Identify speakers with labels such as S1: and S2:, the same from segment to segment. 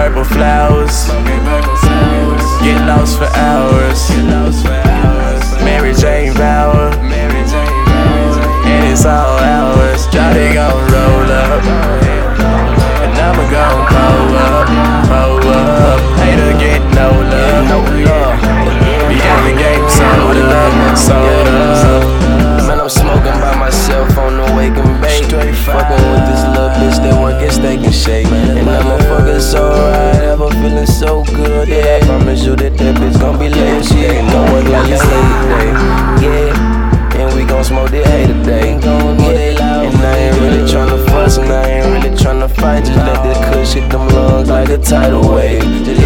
S1: purple flowers.
S2: Get
S1: lost for hours.
S2: Mary Jane
S1: Bauer. And it's all ours. Johnny gon' roll up. And I'ma gon' pull up. Pull up. Hater get no love.
S2: Be in the game sold up. Sold up. Man, I'm smoking by myself on the wake and. Fucking with this love legs taking shape. And that motherfucker so right, ever feeling so good. Yeah, I promise you that that bitch gon' be late. She ain't no one like it's late today. Yeah, and we gon' smoke the hay today. Yeah. And I ain't really tryna fuss, and I ain't really tryna fight. Just let this cushion them lungs like a tidal wave. Just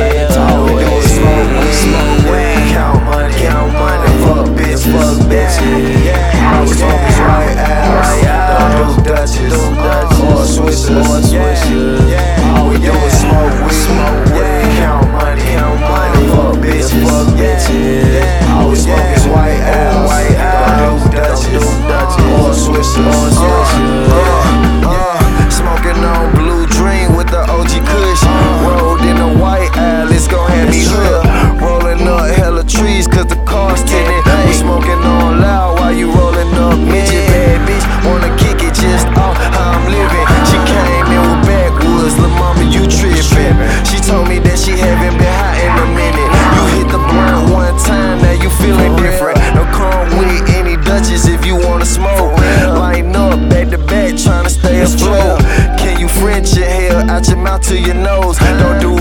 S3: wanna smoke. Line up, back to back, trying to stay afloat. Can you French your hair out your mouth to your nose? Don't do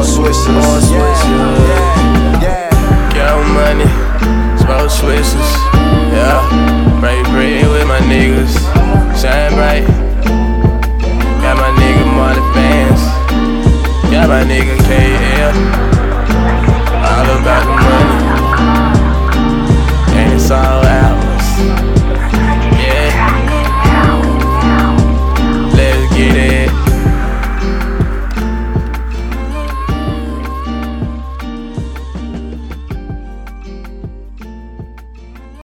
S3: More Swisses. More Swisses.
S2: Yeah.
S3: yeah.
S1: Girl money, smoke Swisses. Yeah. Break bread with my niggas. Shine bright. Got my nigga Marley Bandz. Got my nigga KL. All about the money.